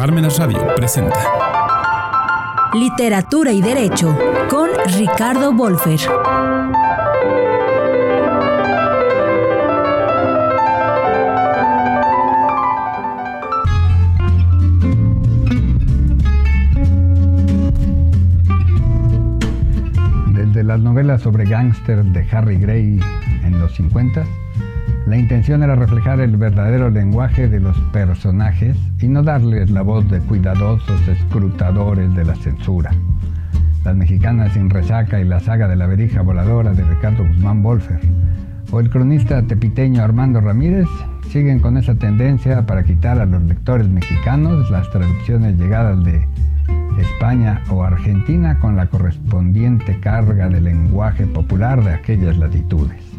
Parmenas Radio presenta Literatura y Derecho con Ricardo Wolfer. Desde las novelas sobre gángster de Harry Gray en los 50, la intención era reflejar el verdadero lenguaje de los personajes y no darles la voz de cuidadosos escrutadores de la censura. Las mexicanas sin resaca y la saga de la verija voladora de Ricardo Guzmán Wolfer o el cronista tepiteño Armando Ramírez siguen con esa tendencia para quitar a los lectores mexicanos las traducciones llegadas de España o Argentina con la correspondiente carga de lenguaje popular de aquellas latitudes.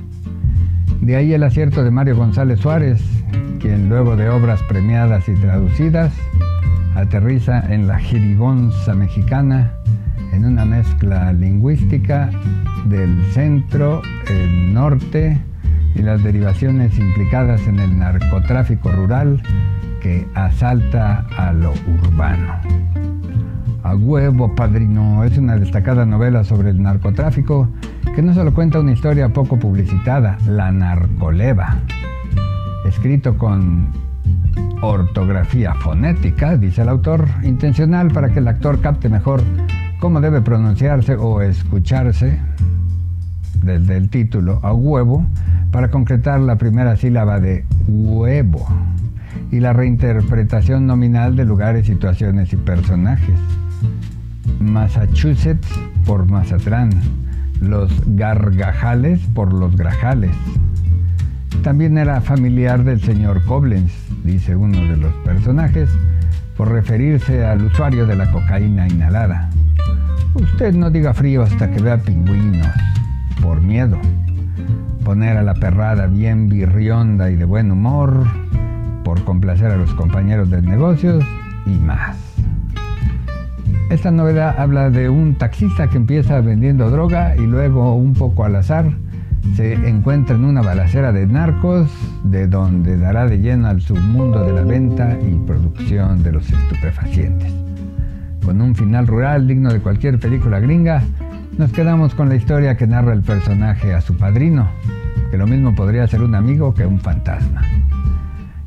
De ahí el acierto de Mario González Suárez, quien luego de obras premiadas y traducidas, aterriza en la jirigonza mexicana en una mezcla lingüística del centro, el norte y las derivaciones implicadas en el narcotráfico rural que asalta a lo urbano. A huevo, padrino, es una destacada novela sobre el narcotráfico que no solo cuenta una historia poco publicitada, La Narcoleva, escrito con ortografía fonética, dice el autor, intencional para que el actor capte mejor cómo debe pronunciarse o escucharse desde el título a huevo para concretar la primera sílaba de huevo y la reinterpretación nominal de lugares, situaciones y personajes. Massachusetts por Mazatlán, los gargajales por los grajales. También era familiar del señor Koblenz, dice uno de los personajes, por referirse al usuario de la cocaína inhalada. Usted no diga frío hasta que vea pingüinos, por miedo. Poner a la perrada bien birrionda y de buen humor, por complacer a los compañeros de negocios y más. Esta novela habla de un taxista que empieza vendiendo droga y luego, un poco al azar, se encuentra en una balacera de narcos, de donde dará de lleno al submundo de la venta y producción de los estupefacientes. Con un final rural digno de cualquier película gringa, nos quedamos con la historia que narra el personaje a su padrino, que lo mismo podría ser un amigo que un fantasma.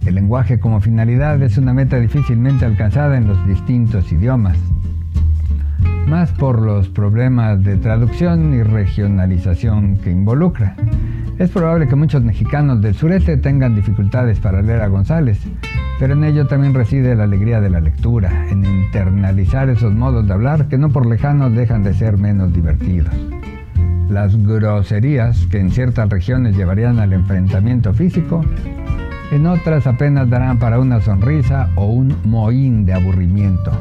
El lenguaje como finalidad es una meta difícilmente alcanzada en los distintos idiomas por los problemas de traducción y regionalización que involucra. Es probable que muchos mexicanos del sureste tengan dificultades para leer a González, pero en ello también reside la alegría de la lectura, en internalizar esos modos de hablar que no por lejanos dejan de ser menos divertidos. Las groserías que en ciertas regiones llevarían al enfrentamiento físico, en otras apenas darán para una sonrisa o un mohín de aburrimiento.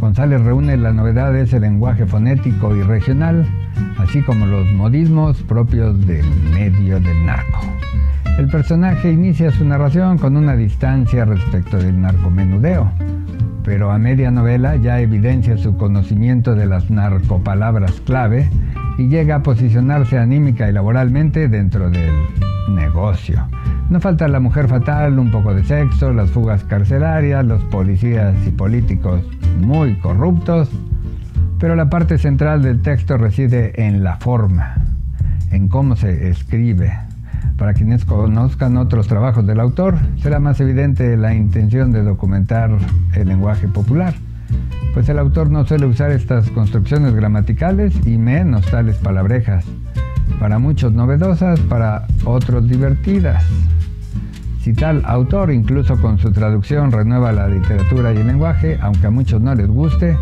González reúne las novedades del lenguaje fonético y regional, así como los modismos propios del medio del narco. El personaje inicia su narración con una distancia respecto del narcomenudeo, pero a media novela ya evidencia su conocimiento de las narcopalabras clave y llega a posicionarse anímica y laboralmente dentro del negocio. No falta la mujer fatal, un poco de sexo, las fugas carcelarias, los policías y políticos muy corruptos, pero la parte central del texto reside en la forma, en cómo se escribe. Para quienes conozcan otros trabajos del autor, será más evidente la intención de documentar el lenguaje popular, pues el autor no suele usar estas construcciones gramaticales y menos tales palabrejas, para muchos novedosas, para otros divertidas. Si tal autor, incluso con su traducción, renueva la literatura y el lenguaje, aunque a muchos no les guste,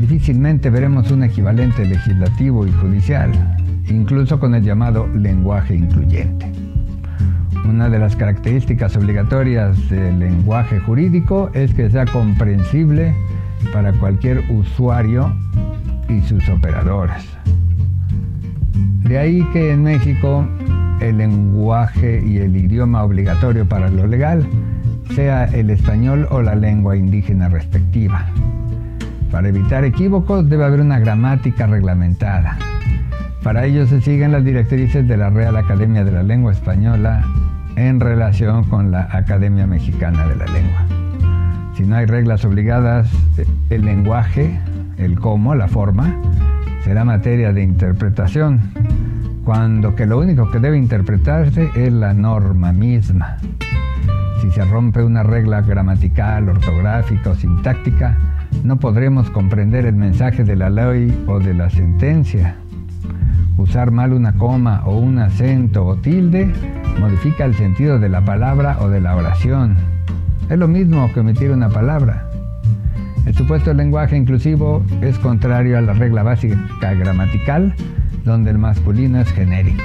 difícilmente veremos un equivalente legislativo y judicial, incluso con el llamado lenguaje incluyente. Una de las características obligatorias del lenguaje jurídico es que sea comprensible para cualquier usuario y sus operadores. De ahí que en México el lenguaje y el idioma obligatorio para lo legal sea el español o la lengua indígena respectiva. Para evitar equívocos debe haber una gramática reglamentada. Para ello se siguen las directrices de la Real Academia de la Lengua Española en relación con la Academia Mexicana de la Lengua. Si no hay reglas obligadas, el lenguaje, el cómo, la forma, será materia de interpretación, cuando que lo único que debe interpretarse es la norma misma. Si se rompe una regla gramatical, ortográfica o sintáctica, no podremos comprender el mensaje de la ley o de la sentencia. Usar mal una coma o un acento o tilde modifica el sentido de la palabra o de la oración. Es lo mismo que omitir una palabra. El supuesto lenguaje inclusivo es contrario a la regla básica gramatical, donde el masculino es genérico.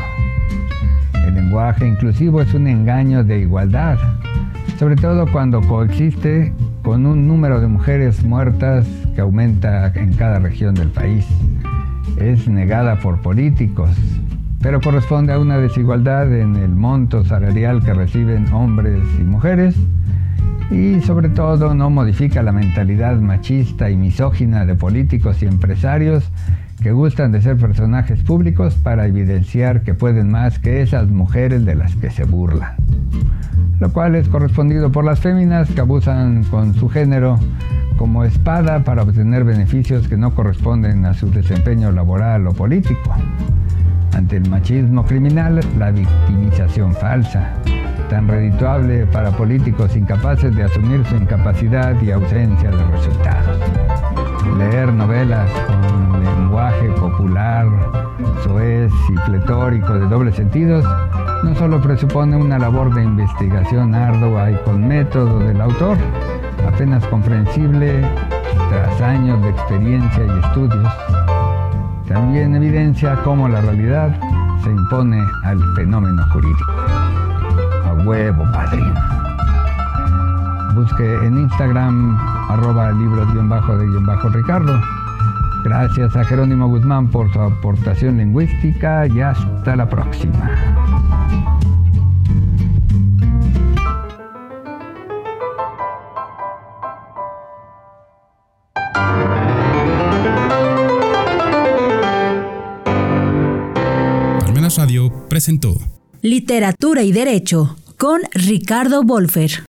El lenguaje inclusivo es un engaño de igualdad, sobre todo cuando coexiste con un número de mujeres muertas que aumenta en cada región del país. Es negada por políticos, pero corresponde a una desigualdad en el monto salarial que reciben hombres y mujeres y sobre todo no modifica la mentalidad machista y misógina de políticos y empresarios que gustan de ser personajes públicos para evidenciar que pueden más que esas mujeres de las que se burlan. Lo cual es correspondido por las féminas que abusan con su género como espada para obtener beneficios que no corresponden a su desempeño laboral o político. Ante el machismo criminal, la victimización falsa, tan redituable para políticos incapaces de asumir su incapacidad y ausencia de resultados. Popular, soez y pletórico de dobles sentidos no solo presupone una labor de investigación ardua y con método del autor, apenas comprensible tras años de experiencia y estudios, también evidencia cómo la realidad se impone al fenómeno jurídico huevo, padrino. Busque en Instagram arroba libros-de-ricardo. Gracias a Jerónimo Guzmán por su aportación lingüística y hasta la próxima. Radio presentó Literatura y Derecho con Ricardo Wolfer.